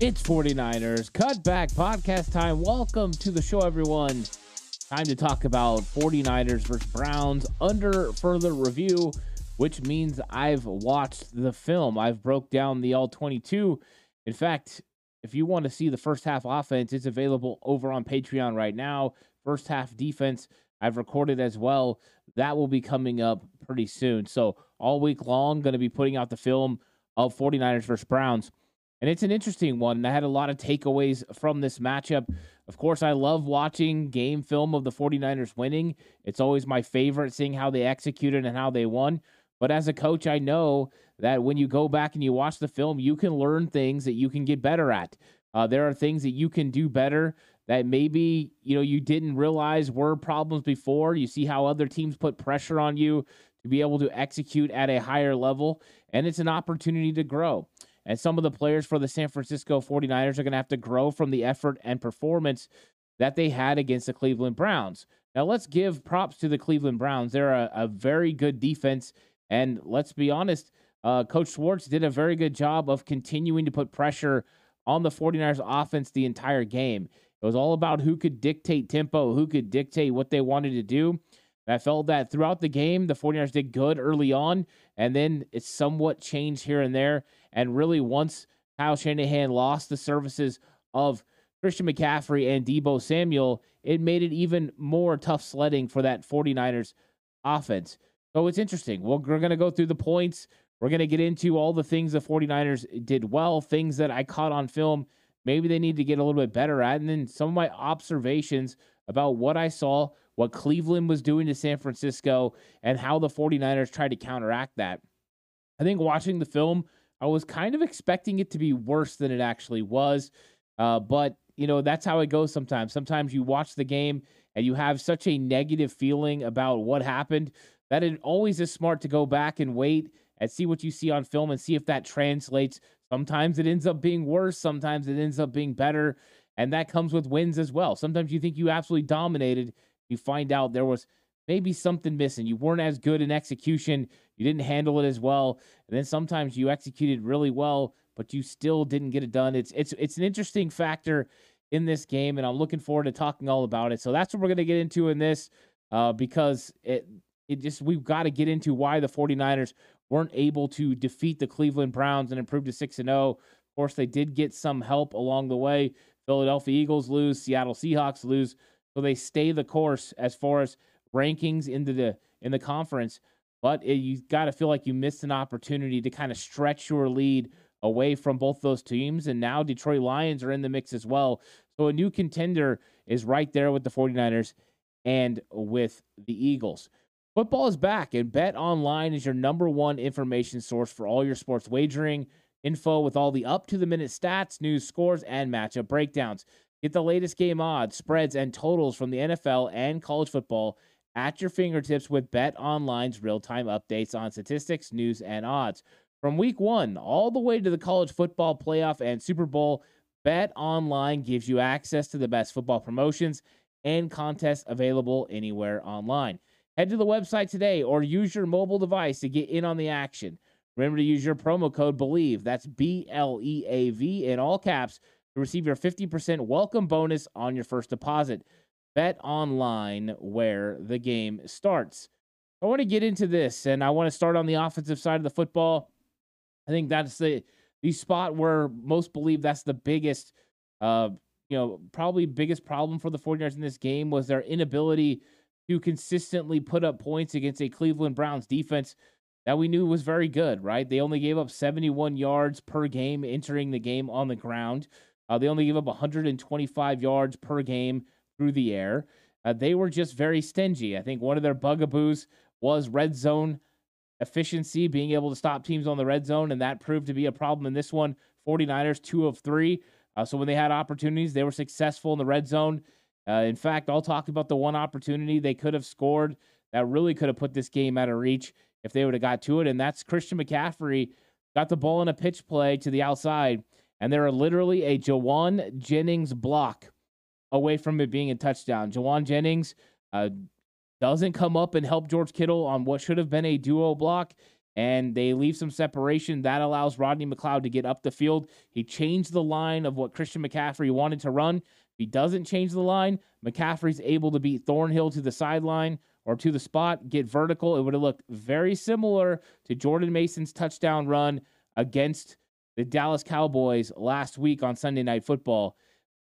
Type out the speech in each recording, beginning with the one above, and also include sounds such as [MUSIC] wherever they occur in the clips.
It's 49ers Cutback Podcast time. Welcome to the show, everyone. Time to talk about 49ers versus Browns under further review, which means I've watched the film. I've broke down the all 22. In fact, if you want to see the first half offense, it's available over on Patreon right now. First half defense, I've recorded as well. That will be coming up pretty soon. So, all week long, going to be putting out the film of 49ers versus Browns. And it's an interesting one. I had a lot of takeaways from this matchup. Of course, I love watching game film of the 49ers winning. It's always my favorite seeing how they executed and how they won. But as a coach, I know that when you go back and you watch the film, you can learn things that you can get better at. Uh, there are things that you can do better that maybe you know you didn't realize were problems before. You see how other teams put pressure on you to be able to execute at a higher level, and it's an opportunity to grow. And some of the players for the San Francisco 49ers are going to have to grow from the effort and performance that they had against the Cleveland Browns. Now, let's give props to the Cleveland Browns. They're a, a very good defense. And let's be honest, uh, Coach Schwartz did a very good job of continuing to put pressure on the 49ers offense the entire game. It was all about who could dictate tempo, who could dictate what they wanted to do. I felt that throughout the game, the 49ers did good early on, and then it somewhat changed here and there. And really, once Kyle Shanahan lost the services of Christian McCaffrey and Deebo Samuel, it made it even more tough sledding for that 49ers offense. So it's interesting. Well, we're going to go through the points. We're going to get into all the things the 49ers did well, things that I caught on film. Maybe they need to get a little bit better at. And then some of my observations about what I saw, what Cleveland was doing to San Francisco, and how the 49ers tried to counteract that. I think watching the film, I was kind of expecting it to be worse than it actually was. Uh, but, you know, that's how it goes sometimes. Sometimes you watch the game and you have such a negative feeling about what happened that it always is smart to go back and wait and see what you see on film and see if that translates. Sometimes it ends up being worse, sometimes it ends up being better. And that comes with wins as well. Sometimes you think you absolutely dominated, you find out there was maybe something missing. You weren't as good in execution. You didn't handle it as well. And then sometimes you executed really well, but you still didn't get it done. It's it's it's an interesting factor in this game, and I'm looking forward to talking all about it. So that's what we're gonna get into in this, uh, because it it just we've got to get into why the 49ers weren't able to defeat the Cleveland Browns and improve to 6 and 0. Of course, they did get some help along the way. Philadelphia Eagles lose, Seattle Seahawks lose, so they stay the course as far as rankings into the in the conference. But it, you got to feel like you missed an opportunity to kind of stretch your lead away from both those teams. And now Detroit Lions are in the mix as well. So a new contender is right there with the 49ers and with the Eagles. Football is back, and Bet Online is your number one information source for all your sports wagering info with all the up to the minute stats, news, scores, and matchup breakdowns. Get the latest game odds, spreads, and totals from the NFL and college football at your fingertips with Bet Online's real time updates on statistics, news, and odds. From week one all the way to the college football playoff and Super Bowl, Bet Online gives you access to the best football promotions and contests available anywhere online. Head to the website today or use your mobile device to get in on the action. Remember to use your promo code BLEAV, that's B L E A V in all caps, to receive your 50% welcome bonus on your first deposit. Bet online where the game starts. I want to get into this, and I want to start on the offensive side of the football. I think that's the the spot where most believe that's the biggest, uh, you know, probably biggest problem for the 49ers in this game was their inability to consistently put up points against a Cleveland Browns defense that we knew was very good, right? They only gave up 71 yards per game entering the game on the ground. Uh, they only gave up 125 yards per game through the air. Uh, they were just very stingy. I think one of their bugaboos was red zone efficiency, being able to stop teams on the red zone, and that proved to be a problem in this one. 49ers, two of three. Uh, so when they had opportunities, they were successful in the red zone. Uh, in fact, I'll talk about the one opportunity they could have scored that really could have put this game out of reach if they would have got to it. And that's Christian McCaffrey got the ball in a pitch play to the outside, and there are literally a Jauan Jennings block away from it being a touchdown. Jauan Jennings uh, doesn't come up and help George Kittle on what should have been a duo block, and they leave some separation. That allows Rodney McLeod to get up the field. He changed the line of what Christian McCaffrey wanted to run. If he doesn't change the line, McCaffrey's able to beat Thornhill to the sideline or to the spot, get vertical. It would have looked very similar to Jordan Mason's touchdown run against the Dallas Cowboys last week on Sunday Night Football.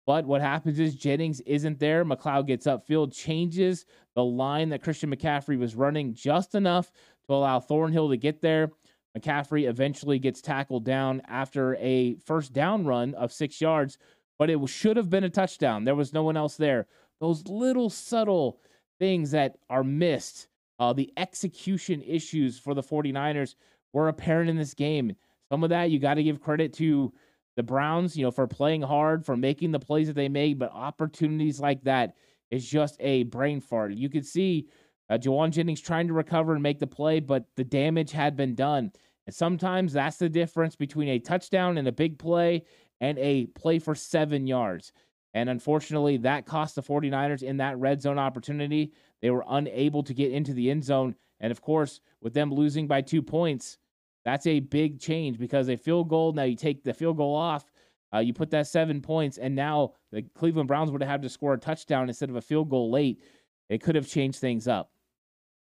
But what happens is Jennings isn't there. McLeod gets upfield, changes the line that Christian McCaffrey was running just enough to allow Thornhill to get there. McCaffrey eventually gets tackled down after a first down run of six yards, but it should have been a touchdown. There was no one else there. Those little subtle things that are missed, uh, the execution issues for the 49ers were apparent in this game. Some of that you got to give credit to the Browns, you know, for playing hard, for making the plays that they made, but opportunities like that is just a brain fart. You could see uh, Jauan Jennings trying to recover and make the play, but the damage had been done. And sometimes that's the difference between a touchdown and a big play and a play for seven yards. And unfortunately, that cost the 49ers in that red zone opportunity. They were unable to get into the end zone. And of course, with them losing by two points, that's a big change because a field goal, now you take the field goal off, uh, you put that seven points, and now the Cleveland Browns would have had to score a touchdown instead of a field goal late. It could have changed things up.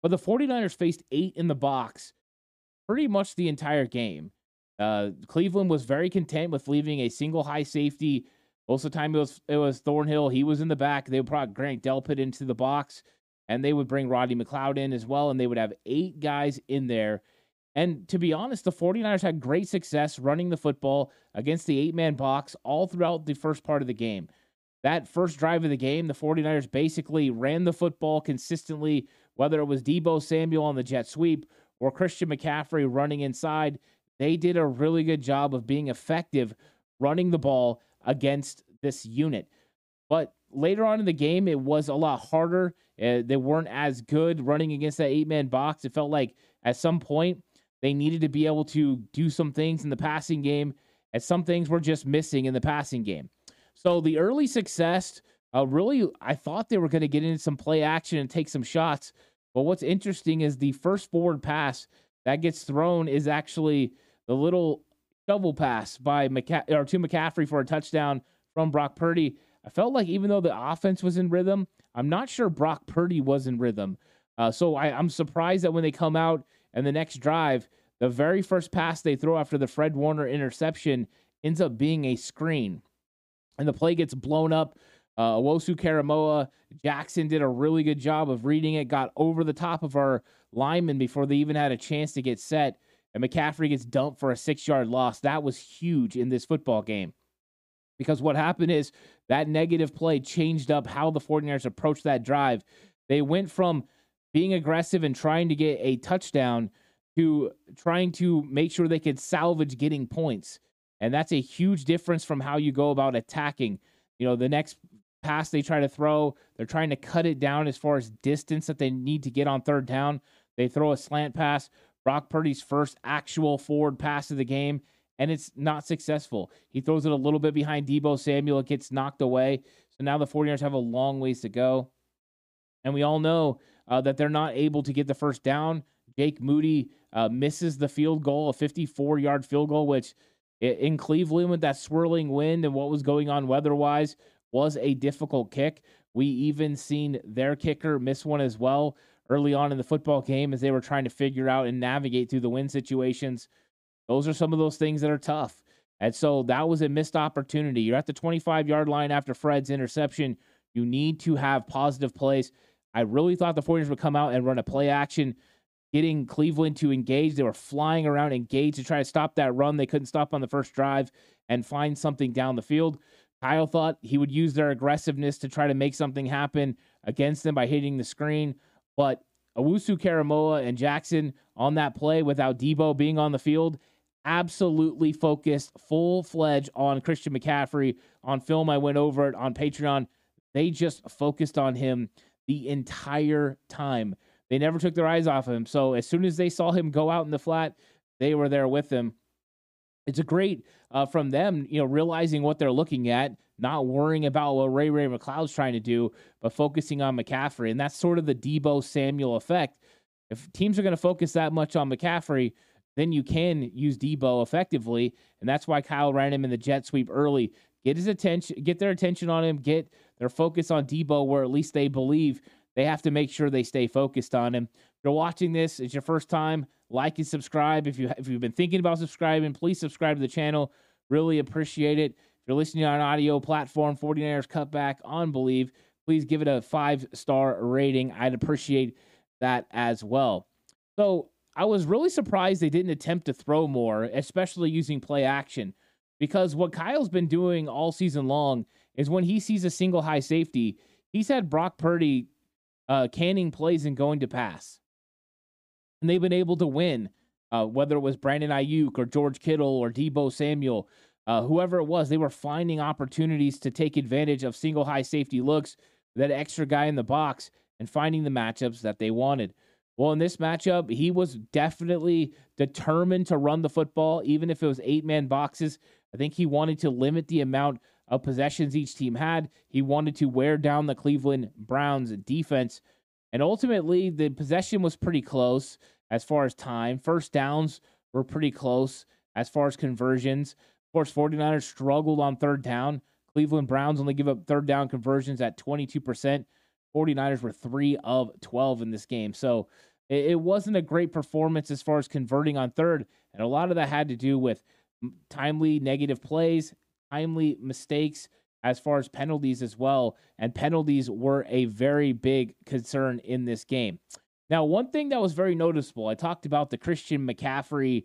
But the 49ers faced eight in the box pretty much the entire game. Uh, Cleveland was very content with leaving a single high safety most of the time it was it was Thornhill. He was in the back. They would probably Grant Delpit into the box, and they would bring Roddy McLeod in as well, and they would have eight guys in there. And to be honest, the 49ers had great success running the football against the eight man box all throughout the first part of the game. That first drive of the game, the 49ers basically ran the football consistently, whether it was Deebo Samuel on the jet sweep or Christian McCaffrey running inside. They did a really good job of being effective running the ball against this unit. But later on in the game, it was a lot harder. Uh, they weren't as good running against that eight man box. It felt like at some point they needed to be able to do some things in the passing game, and some things were just missing in the passing game. So the early success, uh, really, I thought they were going to get into some play action and take some shots. But what's interesting is the first forward pass that gets thrown is actually the little shovel pass by McCa- or to McCaffrey for a touchdown from Brock Purdy. I felt like even though the offense was in rhythm, I'm not sure Brock Purdy was in rhythm. Uh, so I, I'm surprised that when they come out and the next drive, the very first pass they throw after the Fred Warner interception ends up being a screen, and the play gets blown up. Uh, Owusu Koramoah, Jackson did a really good job of reading it, got over the top of our linemen before they even had a chance to get set and McCaffrey gets dumped for a six yard loss. That was huge in this football game. Because what happened is that negative play changed up how the 49ers approached that drive. They went from being aggressive and trying to get a touchdown to trying to make sure they could salvage getting points. And that's a huge difference from how you go about attacking. You know, the next pass they try to throw, they're trying to cut it down as far as distance that they need to get on third down. They throw a slant pass. Brock Purdy's first actual forward pass of the game, and it's not successful. He throws it a little bit behind Deebo Samuel. It gets knocked away. So now the 49ers have a long ways to go. And we all know uh, that they're not able to get the first down. Jake Moody uh, misses the field goal, a 54 yard field goal, which in Cleveland with that swirling wind and what was going on weather wise was a difficult kick. We even seen their kicker miss one as well early on in the football game as they were trying to figure out and navigate through the win situations. Those are some of those things that are tough. And so that was a missed opportunity. You're at the 25 yard line after Fred's interception. You need to have positive plays. I really thought the 49ers would come out and run a play action, getting Cleveland to engage. They were flying around engaged to try to stop that run. They couldn't stop on the first drive and find something down the field. Kyle thought he would use their aggressiveness to try to make something happen against them by hitting the screen. But Owusu Koramoah and Jackson on that play without Deebo being on the field absolutely focused full fledged on Christian McCaffrey. On film, I went over it on Patreon. They just focused on him the entire time. They never took their eyes off of him. So as soon as they saw him go out in the flat, they were there with him. It's a great uh, from them, you know, realizing what they're looking at, not worrying about what Ray Ray McCloud's trying to do, but focusing on McCaffrey. And that's sort of the Deebo Samuel effect. If teams are going to focus that much on McCaffrey, then you can use Deebo effectively. And that's why Kyle ran him in the jet sweep early. Get his attention, get their attention on him, get their focus on Deebo, where at least they believe they have to make sure they stay focused on him. If you're watching this, it's your first time, like and subscribe. If you if you've been thinking about subscribing, please subscribe to the channel. Really appreciate it. If you're listening on audio platform, 49ers cutback on Bleav, please give it a five star rating. I'd appreciate that as well. So I was really surprised they didn't attempt to throw more, especially using play action, because what Kyle's been doing all season long is when he sees a single high safety, he's had Brock Purdy uh, canning plays and going to pass. And they've been able to win, uh, whether it was Brandon Aiyuk or George Kittle or Deebo Samuel, uh, whoever it was, they were finding opportunities to take advantage of single high safety looks, that extra guy in the box, and finding the matchups that they wanted. Well, in this matchup, he was definitely determined to run the football, even if it was eight man boxes. I think he wanted to limit the amount of possessions each team had. He wanted to wear down the Cleveland Browns defense. And ultimately, the possession was pretty close as far as time. First downs were pretty close as far as conversions. Of course, 49ers struggled on third down. Cleveland Browns only give up third down conversions at 22%. 49ers were 3 of 12 in this game. So it wasn't a great performance as far as converting on third. And a lot of that had to do with timely negative plays timely mistakes as far as penalties as well. And penalties were a very big concern in this game. Now, one thing that was very noticeable, I talked about the Christian McCaffrey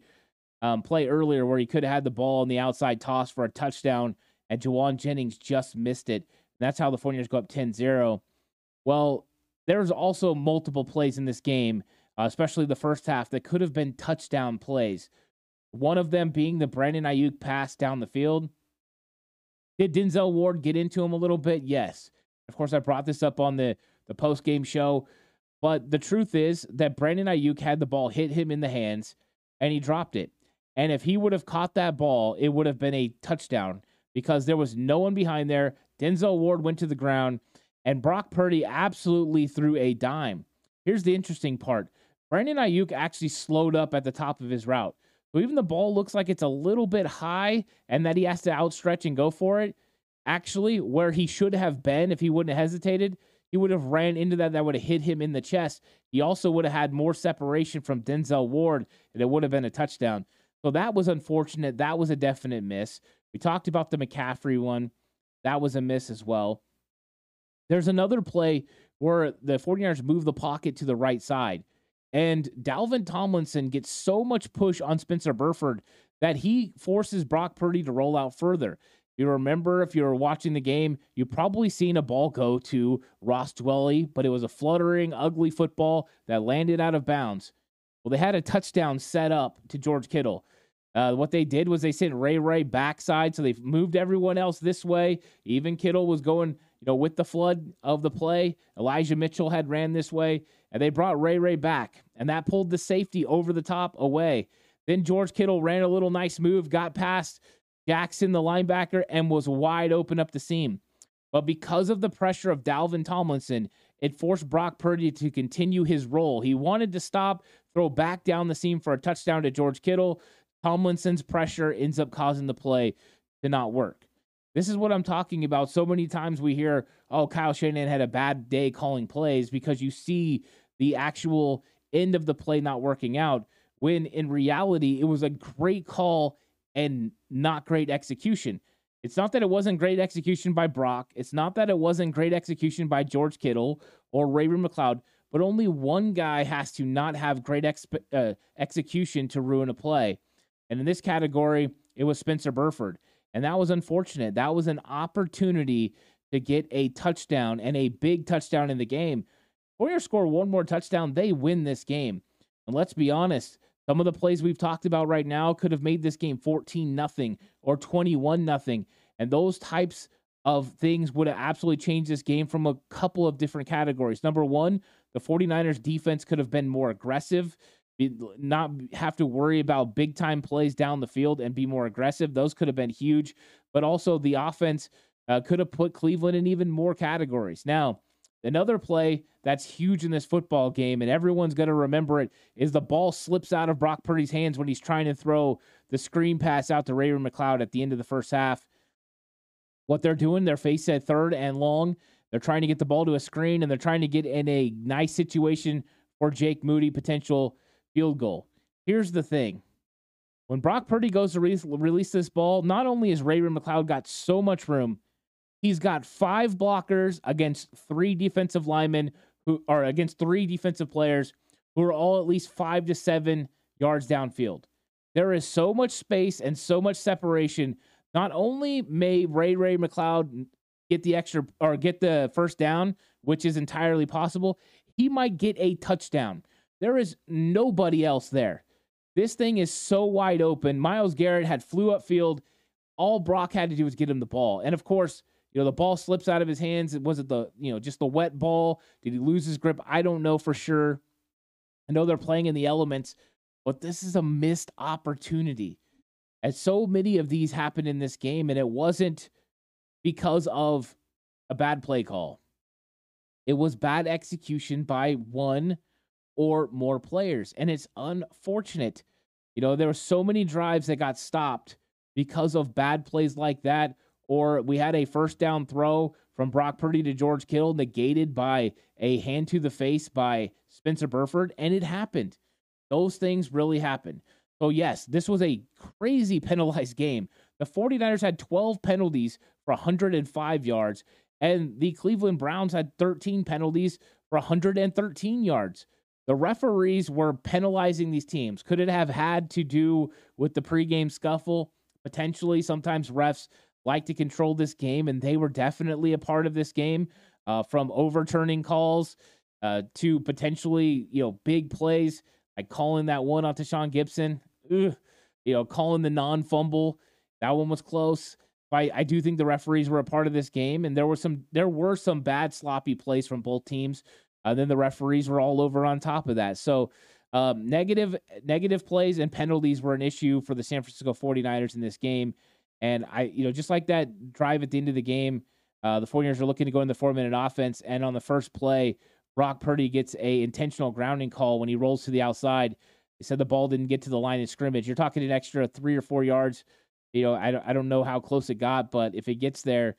um, play earlier where he could have had the ball on the outside toss for a touchdown, and Jauan Jennings just missed it. And that's how the 49ers go up 10 0. Well, there's also multiple plays in this game, uh, especially the first half, that could have been touchdown plays. One of them being the Brandon Aiyuk pass down the field. Did Denzel Ward get into him a little bit? Yes. Of course, I brought this up on the, the post game show. But the truth is that Brandon Aiyuk had the ball hit him in the hands and he dropped it. And if he would have caught that ball, it would have been a touchdown because there was no one behind there. Denzel Ward went to the ground and Brock Purdy absolutely threw a dime. Here's the interesting part Brandon Aiyuk actually slowed up at the top of his route. So even the ball looks like it's a little bit high and that he has to outstretch and go for it. Actually, where he should have been if he wouldn't have hesitated, he would have ran into that. That would have hit him in the chest. He also would have had more separation from Denzel Ward, and it would have been a touchdown. So that was unfortunate. That was a definite miss. We talked about the McCaffrey one. That was a miss as well. There's another play where the 49ers move the pocket to the right side. And Dalvin Tomlinson gets so much push on Spencer Burford that he forces Brock Purdy to roll out further. You remember if you were watching the game, you probably seen a ball go to Ross Dwelley, but it was a fluttering, ugly football that landed out of bounds. Well, they had a touchdown set up to George Kittle. Uh, what they did was they sent Ray Ray backside, so they moved everyone else this way. Even Kittle was going, you know, with the flood of the play. Elijah Mitchell had ran this way, and they brought Ray Ray back, and that pulled the safety over the top away. Then George Kittle ran a little nice move, got past Jackson, the linebacker, and was wide open up the seam. But because of the pressure of Dalvin Tomlinson, it forced Brock Purdy to continue his role. He wanted to stop, throw back down the seam for a touchdown to George Kittle. Tomlinson's pressure ends up causing the play to not work. This is what I'm talking about. So many times we hear, oh, Kyle Shanahan had a bad day calling plays because you see the actual end of the play not working out, when in reality, it was a great call and not great execution. It's not that it wasn't great execution by Brock. It's not that it wasn't great execution by George Kittle or Ray Ray McCloud, but only one guy has to not have great exp- uh, execution to ruin a play. And in this category, it was Spencer Burford. And that was unfortunate. That was an opportunity to get a touchdown and a big touchdown in the game Warriors score one more touchdown, they win this game. And let's be honest, Some of the plays we've talked about right now could have made this game 14 nothing or 21 nothing. And those types of things would have absolutely changed this game from a couple of different categories. Number one, the 49ers defense could have been more aggressive, not have to worry about big time plays down the field and be more aggressive. Those could have been huge. But also, the offense uh, could have put Cleveland in even more categories. Now, another play that's huge in this football game, and everyone's going to remember it, is the ball slips out of Brock Purdy's hands when he's trying to throw the screen pass out to Ray-Ray McCloud at the end of the first half. What they're doing, they're face at third and long. They're trying to get the ball to a screen, and they're trying to get in a nice situation for Jake Moody potential field goal. Here's the thing. When Brock Purdy goes to re- release this ball, not only has Ray-Ray McCloud got so much room, he's got five blockers against three defensive linemen who are against three defensive players who are all at least five to seven yards downfield. There is so much space and so much separation. Not only may Ray-Ray McCloud get the extra or get the first down, which is entirely possible, he might get a touchdown. There is nobody else there. This thing is so wide open. Myles Garrett had flew upfield. All Brock had to do was get him the ball. And of course, you know, the ball slips out of his hands. Was it the, you know, just the wet ball? Did he lose his grip? I don't know for sure. I know they're playing in the elements, but this is a missed opportunity. And so many of these happened in this game, and it wasn't because of a bad play call. It was bad execution by one or more players. And it's unfortunate. You know, there were so many drives that got stopped because of bad plays like that. Or we had a first down throw from Brock Purdy to George Kittle negated by a hand to the face by Spencer Burford. And it happened. Those things really happen. So, yes, this was a crazy [LAUGHS] penalized game. The 49ers had 12 penalties for 105 yards, and the Cleveland Browns had 13 penalties for 113 yards. The referees were penalizing these teams. Could it have had to do with the pregame scuffle? Potentially. Sometimes refs like to control this game, and they were definitely a part of this game uh, from overturning calls uh, to potentially, you know, big plays like calling that one off to Sean Gibson. Ugh, you know, calling the non fumble. That one was close. I, I do think the referees were a part of this game, and there were some there were some bad sloppy plays from both teams. And then the referees were all over on top of that. So um, negative negative plays and penalties were an issue for the San Francisco 49ers in this game. And I, you know, just like that drive at the end of the game, uh, the 49ers are looking to go in the four minute offense. And on the first play, Brock Purdy gets a intentional grounding call when he rolls to the outside. They said the ball didn't get to the line of scrimmage. You're talking an extra three or four yards. You know, I, I don't know how close it got, but if it gets there,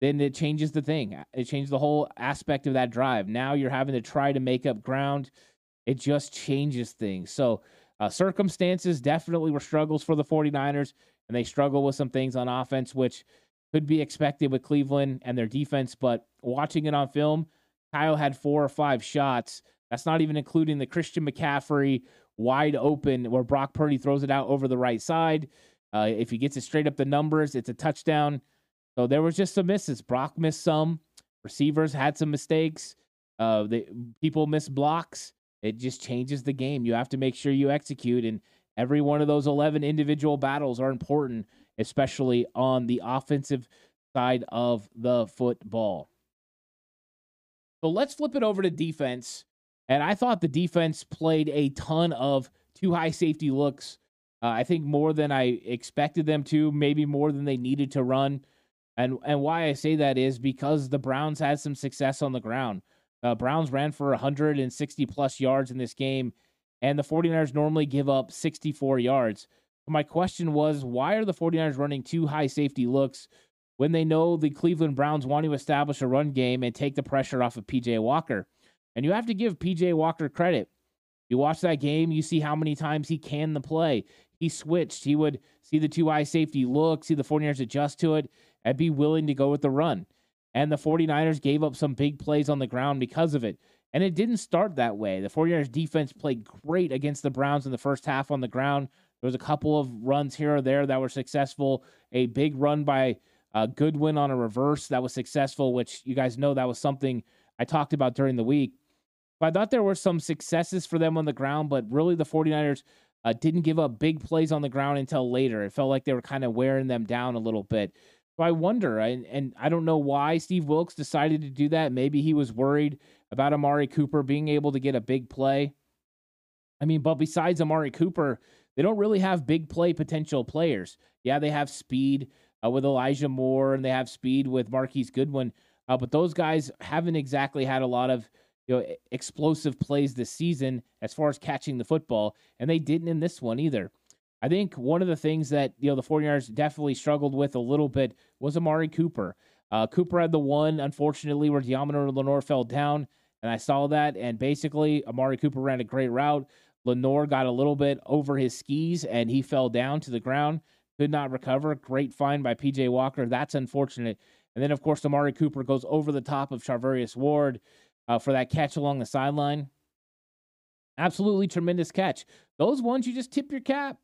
then it changes the thing. It changes the whole aspect of that drive. Now you're having to try to make up ground. It just changes things. So, uh, circumstances definitely were struggles for the 49ers, and they struggle with some things on offense, which could be expected with Cleveland and their defense. But watching it on film, Kyle had four or five shots. That's not even including the Christian McCaffrey wide open where Brock Purdy throws it out over the right side. Uh, if he gets it straight up the numbers, it's a touchdown. So there was just some misses. Brock missed some. Receivers had some mistakes. Uh, the people missed blocks. It just changes the game. You have to make sure you execute, and every one of those eleven individual battles are important, especially on the offensive side of the football. So let's flip it over to defense. And I thought the defense played a ton of two high safety looks. Uh, I think more than I expected them to, maybe more than they needed to run. And and why I say that is because the Browns had some success on the ground. Uh, Browns ran for 160 plus yards in this game, and the 49ers normally give up 64 yards. My question was, why are the 49ers running two high safety looks when they know the Cleveland Browns want to establish a run game and take the pressure off of PJ Walker? And you have to give PJ Walker credit. You watch that game, you see how many times he canned the play. He switched. He would see the two high safety look, see the 49ers adjust to it and be willing to go with the run. And the 49ers gave up some big plays on the ground because of it. And it didn't start that way. The 49ers defense played great against the Browns in the first half on the ground. There was a couple of runs here or there that were successful. A big run by uh, Goodwin on a reverse that was successful, which you guys know that was something I talked about during the week. But I thought there were some successes for them on the ground, but really the 49ers uh, didn't give up big plays on the ground until later. It felt like they were kind of wearing them down a little bit. I wonder, and, and I don't know why Steve Wilks decided to do that. Maybe he was worried about Amari Cooper being able to get a big play. I mean, but besides Amari Cooper, they don't really have big play potential players. Yeah, they have speed uh, with Elijah Moore and they have speed with Marquise Goodwin, uh, but those guys haven't exactly had a lot of you know explosive plays this season as far as catching the football, and they didn't in this one either. I think one of the things that you know the 49ers definitely struggled with a little bit was Amari Cooper. Uh, Cooper had the one, unfortunately, where Deommodore Lenoir fell down, and I saw that. And basically, Amari Cooper ran a great route. Lenoir got a little bit over his skis, and he fell down to the ground. Could not recover. Great find by PJ Walker. That's unfortunate. And then, of course, Amari Cooper goes over the top of Charvarius Ward uh, for that catch along the sideline. Absolutely tremendous catch. Those ones you just tip your cap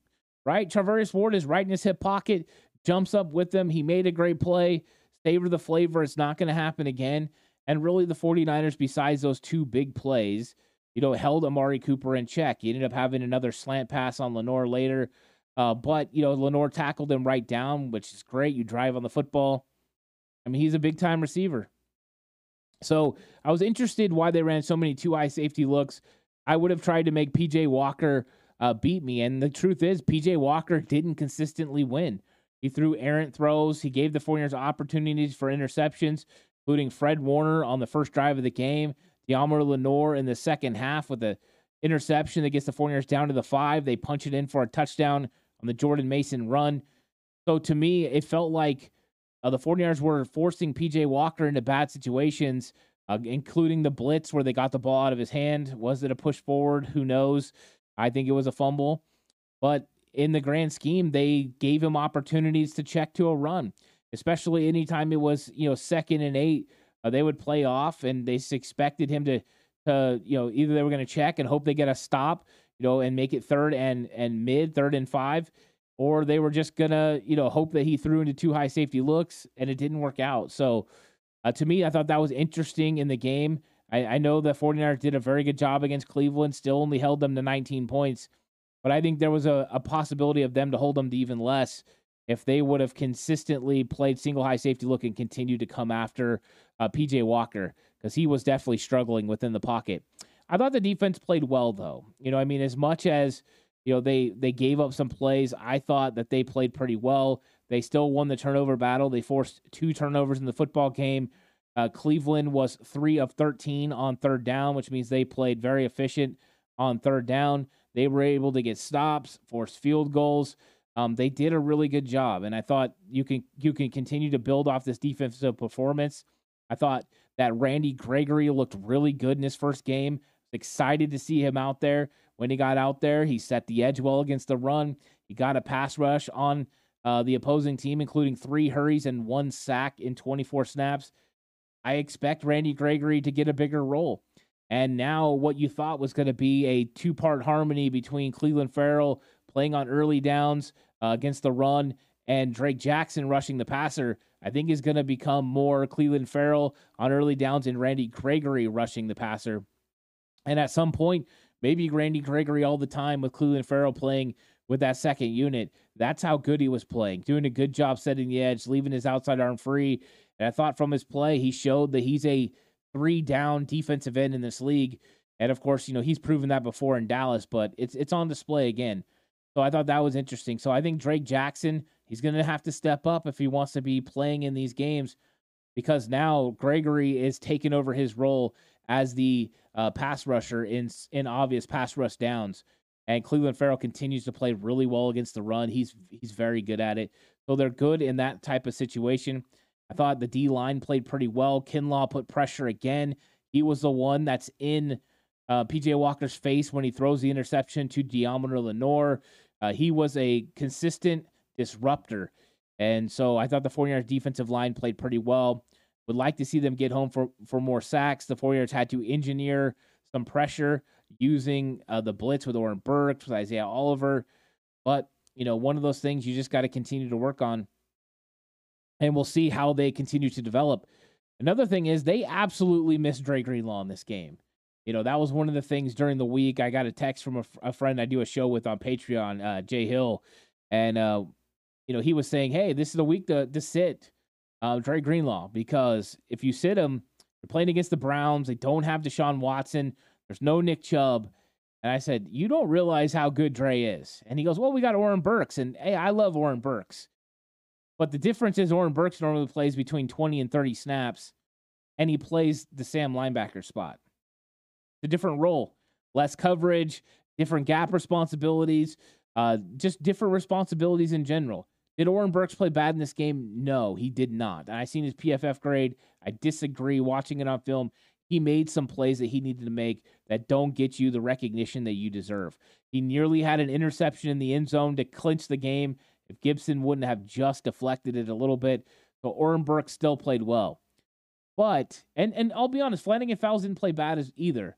right? Charvarius Ward is right in his hip pocket, jumps up with them. He made a great play. Savor the flavor. It's not going to happen again. And really, the 49ers, besides those two big plays, you know, held Amari Cooper in check. He ended up having another slant pass on Lenoir later. Uh, but, you know, Lenoir tackled him right down, which is great. You drive on the football. I mean, he's a big time receiver. So I was interested why they ran so many two eye safety looks. I would have tried to make PJ Walker uh, beat me. And the truth is, PJ Walker didn't consistently win. He threw errant throws. He gave the 49ers opportunities for interceptions, including Fred Warner on the first drive of the game, Deommodore Lenoir in the second half with the interception that gets the 49ers down to the five. They punch it in for a touchdown on the Jordan Mason run. So to me, it felt like uh, the 49ers were forcing PJ Walker into bad situations, uh, including the blitz where they got the ball out of his hand. Was it a push forward? Who knows? I think it was a fumble, but in the grand scheme, they gave him opportunities to check to a run, especially anytime it was you know second and eight. Uh, they would play off, and they expected him to, to you know either they were going to check and hope they get a stop, you know, and make it third and and mid, third and five, or they were just gonna you know hope that he threw into two high safety looks, and it didn't work out. So uh, to me, I thought that was interesting in the game. I, I know the 49ers did a very good job against Cleveland, still only held them to 19 points. But I think there was a, a possibility of them to hold them to even less if they would have consistently played single high safety look and continued to come after uh, PJ Walker because he was definitely struggling within the pocket. I thought the defense played well though. You know, I mean, as much as you know they they gave up some plays, I thought that they played pretty well. They still won the turnover battle. They forced two turnovers in the football game. Uh, Cleveland was three of 13 on third down, which means they played very efficient on third down. They were able to get stops, force field goals. Um, they did a really good job, and I thought you can you can continue to build off this defensive performance. I thought that Randy Gregory looked really good in his first game. Excited to see him out there. When he got out there, he set the edge well against the run. He got a pass rush on uh, the opposing team, including three hurries and one sack in 24 snaps. I expect Randy Gregory to get a bigger role. And now, what you thought was going to be a two part harmony between Clelin Ferrell playing on early downs uh, against the run and Drake Jackson rushing the passer, I think is going to become more Clelin Ferrell on early downs and Randy Gregory rushing the passer. And at some point, maybe Randy Gregory all the time with Clelin Ferrell playing with that second unit. That's how good he was playing, doing a good job setting the edge, leaving his outside arm free, and I thought from his play, he showed that he's a three down defensive end in this league. And of course, you know, he's proven that before in Dallas, but it's it's on display again. So I thought that was interesting. So I think Drake Jackson, he's going to have to step up if he wants to be playing in these games because now Gregory is taking over his role as the uh, pass rusher in in obvious pass rush downs. And Clelin Ferrell continues to play really well against the run. He's he's very good at it. So they're good in that type of situation. I thought the D line played pretty well. Kinlaw put pressure again. He was the one that's in uh, PJ Walker's face when he throws the interception to Deommodore Lenoir. Uh, he was a consistent disruptor. And so I thought the 49ers defensive line played pretty well. Would like to see them get home for, for more sacks. The 49ers had to engineer some pressure using uh, the blitz with Oren Burks, with Isaiah Oliver. But, you know, one of those things you just got to continue to work on and we'll see how they continue to develop. Another thing is they absolutely missed Dre Greenlaw in this game. you know, that was one of the things during the week. I got a text from a, a friend I do a show with on Patreon, uh, Jay Hill, and uh, you know he was saying, "Hey, this is the week to to sit uh, Dre Greenlaw because if you sit him, they're playing against the Browns. They don't have Deshaun Watson. There's no Nick Chubb." And I said, "You don't realize how good Dre is." And he goes, "Well, we got Oren Burks, and hey, I love Oren Burks, but the difference is Oren Burks normally plays between 20 and 30 snaps, and he plays the Sam linebacker spot." a different role, less coverage, different gap responsibilities, uh, just different responsibilities in general. Did Oren Burks play bad in this game? No, he did not. And I seen his PFF grade. I disagree. Watching it on film, he made some plays that he needed to make that don't get you the recognition that you deserve. He nearly had an interception in the end zone to clinch the game. If Gibson wouldn't have just deflected it a little bit, but Oren Burks still played well. But and and I'll be honest, Flannigan-Fowles didn't play bad as either.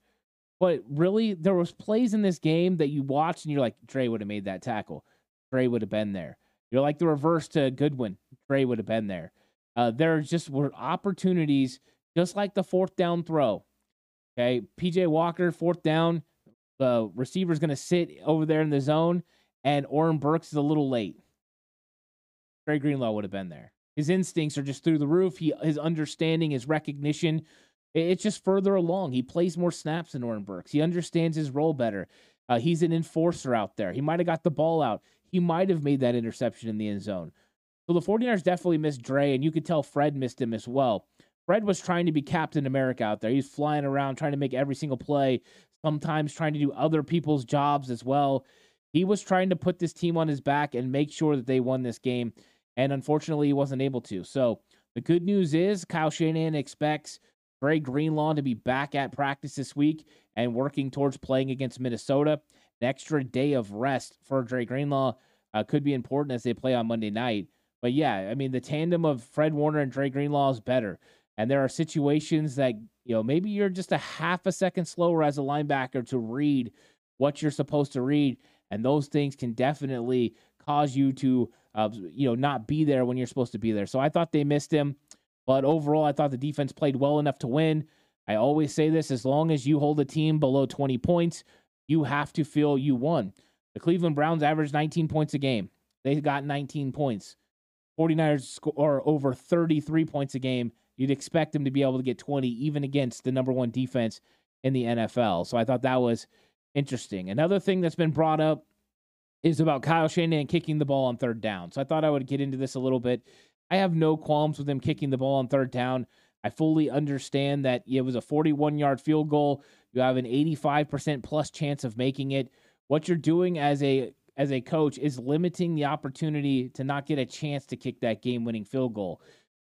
But really, there was plays in this game that you watch and you're like, Dre would have made that tackle. Dre would have been there. You're like the reverse to Goodwin. Dre would have been there. Uh, there just were opportunities, just like the fourth down throw. Okay, PJ Walker, fourth down. The receiver's going to sit over there in the zone, and Oren Burks is a little late. Dre Greenlaw would have been there. His instincts are just through the roof. He, his understanding, his recognition it's just further along. He plays more snaps than Oren Burks. He understands his role better. Uh, he's an enforcer out there. He might have got the ball out. He might have made that interception in the end zone. So the 49ers definitely missed Dre, and you could tell Fred missed him as well. Fred was trying to be Captain America out there. He's flying around trying to make every single play, sometimes trying to do other people's jobs as well. He was trying to put this team on his back and make sure that they won this game. And unfortunately, he wasn't able to. So the good news is Kyle Shanahan expects Dre Greenlaw to be back at practice this week and working towards playing against Minnesota. An extra day of rest for Dre Greenlaw uh, could be important as they play on Monday night. But yeah, I mean, the tandem of Fred Warner and Dre Greenlaw is better. And there are situations that, you know, maybe you're just a half a second slower as a linebacker to read what you're supposed to read. And those things can definitely cause you to, uh, you know, not be there when you're supposed to be there. So I thought they missed him. But overall, I thought the defense played well enough to win. I always say this as long as you hold a team below 20 points, you have to feel you won. The Cleveland Browns averaged 19 points a game. They got 19 points. 49ers score over 33 points a game. You'd expect them to be able to get 20 even against the number one defense in the NFL. So I thought that was interesting. Another thing that's been brought up is about Kyle Shanahan kicking the ball on third down. So I thought I would get into this a little bit. I have no qualms with him kicking the ball on third down. I fully understand that it was a 41 yard field goal. You have an 85% plus chance of making it. What you're doing as a as a coach is limiting the opportunity to not get a chance to kick that game winning field goal.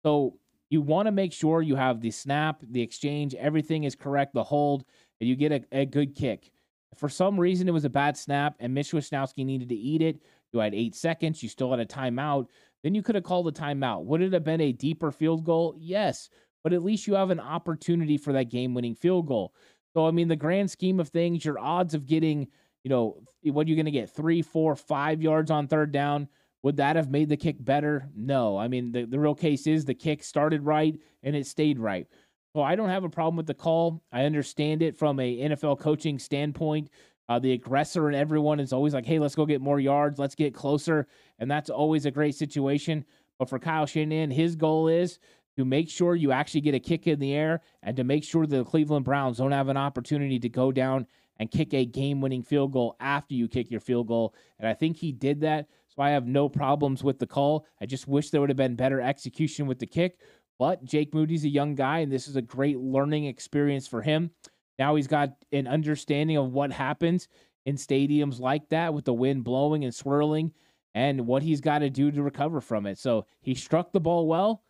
So you want to make sure you have the snap, the exchange, everything is correct, the hold, and you get a, a good kick. For some reason, it was a bad snap, and Mitch Wishnowsky needed to eat it. You had eight seconds. You still had a timeout. Then you could have called a timeout. Would it have been a deeper field goal? Yes. But at least you have an opportunity for that game winning field goal. So, I mean, the grand scheme of things, your odds of getting, you know, what are you going to get? Three, four, five yards on third down. Would that have made the kick better? No. I mean, the, the real case is the kick started right and it stayed right. So I don't have a problem with the call. I understand it from a NFL coaching standpoint. Uh, the aggressor and everyone is always like, hey, let's go get more yards. Let's get closer. And that's always a great situation. But for Kyle Shanahan, his goal is to make sure you actually get a kick in the air and to make sure the Cleveland Browns don't have an opportunity to go down and kick a game winning field goal after you kick your field goal. And I think he did that. So I have no problems with the call. I just wish there would have been better execution with the kick. But Jake Moody's a young guy, and this is a great learning experience for him. Now he's got an understanding of what happens in stadiums like that with the wind blowing and swirling and what he's got to do to recover from it. So he struck the ball well,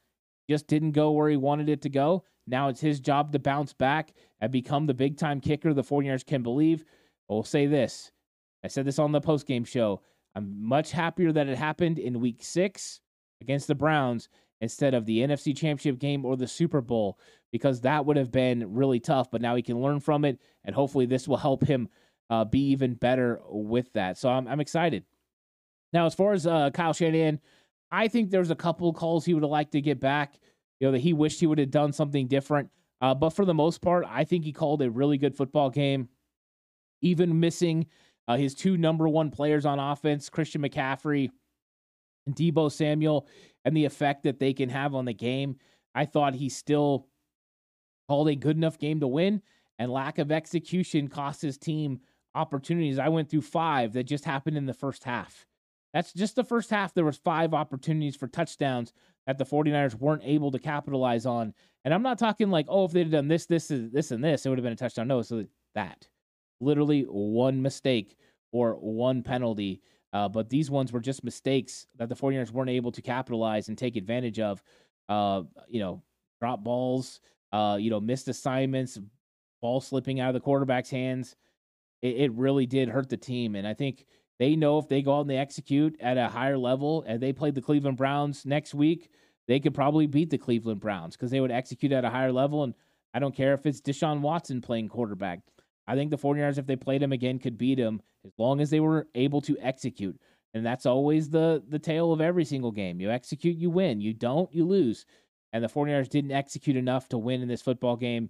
just didn't go where he wanted it to go. Now it's his job to bounce back and become the big time kicker the 49ers can believe. I will say this I said this on the post game show. I'm much happier that it happened in week six against the Browns instead of the NFC Championship game or the Super Bowl because that would have been really tough. But now he can learn from it, and hopefully this will help him uh, be even better with that. So I'm, I'm excited. Now, as far as uh, Kyle Shanahan, I think there's a couple calls he would have liked to get back. You know that he wished he would have done something different. Uh, but for the most part, I think he called a really good football game, even missing uh, his two number one players on offense, Christian McCaffrey and Deebo Samuel, and the effect that they can have on the game. I thought he still called a good enough game to win, and lack of execution cost his team opportunities. I went through five that just happened in the first half. That's just the first half. There was five opportunities for touchdowns that the 49ers weren't able to capitalize on. And I'm not talking like, oh, if they'd done this, this, this, and this, it would have been a touchdown. No, so that literally one mistake or one penalty. Uh, but these ones were just mistakes that the 49ers weren't able to capitalize and take advantage of. Uh, you know, drop balls, uh, you know, missed assignments, ball slipping out of the quarterback's hands. It, it really did hurt the team. And I think they know if they go out and they execute at a higher level and they play the Cleveland Browns next week, they could probably beat the Cleveland Browns because they would execute at a higher level. And I don't care if it's Deshaun Watson playing quarterback. I think the 49ers, if they played him again, could beat him as long as they were able to execute. And that's always the the tale of every single game. You execute, you win. You don't, you lose. And the 49ers didn't execute enough to win in this football game.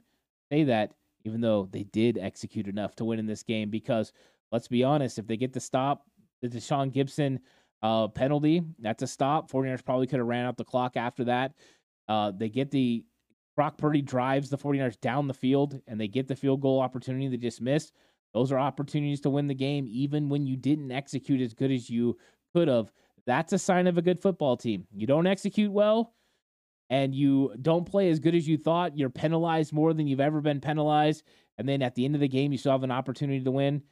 Say that, even though they did execute enough to win in this game because let's be honest, if they get the stop, the Deshaun Gibson uh, penalty, that's a stop. 49ers probably could have ran out the clock after that. Uh, they get the Brock Purdy drives the 49ers down the field and they get the field goal opportunity they just missed. Those are opportunities to win the game, even when you didn't execute as good as you could have. That's a sign of a good football team. You don't execute well and you don't play as good as you thought. You're penalized more than you've ever been penalized. And then at the end of the game, you still have an opportunity to win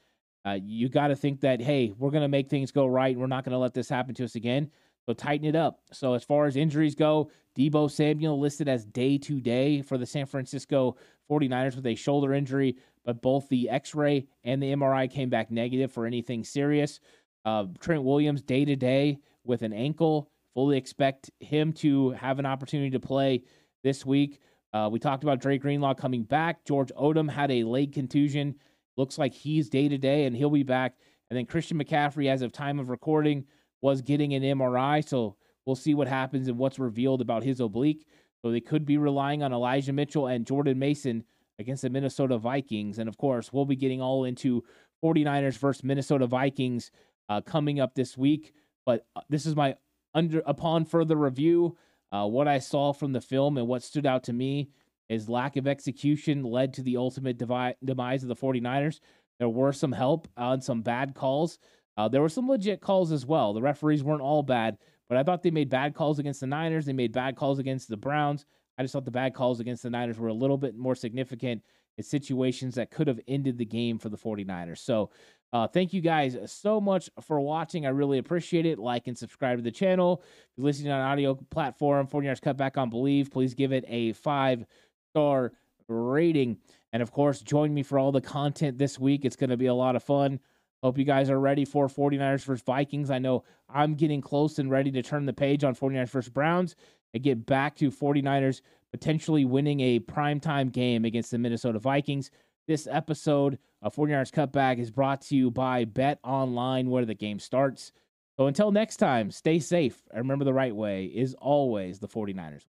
uh, you got to think that, hey, we're going to make things go right. And We're not going to let this happen to us again. So tighten it up. So as far as injuries go, Deebo Samuel listed as day to day for the San Francisco 49ers with a shoulder injury, but both the x ray and the MRI came back negative for anything serious. Uh, Trent Williams day to day with an ankle. Fully expect him to have an opportunity to play this week. Uh, we talked about Dre Greenlaw coming back. George Odum had a leg contusion Looks like he's day to day and he'll be back. And then Christian McCaffrey, as of time of recording, was getting an MRI. So we'll see what happens and what's revealed about his oblique. So they could be relying on Elijah Mitchell and Jordan Mason against the Minnesota Vikings. And of course, we'll be getting all into 49ers versus Minnesota Vikings uh, coming up this week. But uh, this is my under upon further review. Uh, what I saw from the film and what stood out to me is lack of execution led to the ultimate devi- demise of the 49ers. There were some help on some bad calls. Uh, there were some legit calls as well. The referees weren't all bad, but I thought they made bad calls against the Niners. They made bad calls against the Browns. I just thought the bad calls against the Niners were a little bit more significant in situations that could have ended the game for the 49ers. So, uh, thank you guys so much for watching. I really appreciate it. Like and subscribe to the channel. If you're listening on audio platform, 49ers Cut Back on Bleav, please give it a five star rating. And of course, join me for all the content this week. It's going to be a lot of fun. Hope you guys are ready for 49ers versus Vikings. I know I'm getting close and ready to turn the page on 49ers versus Browns and get back to 49ers potentially winning a primetime game against the Minnesota Vikings. This episode of 49ers Cutback is brought to you by BetOnline, where the game starts. So until next time, stay safe. And remember the right way is always the 49ers.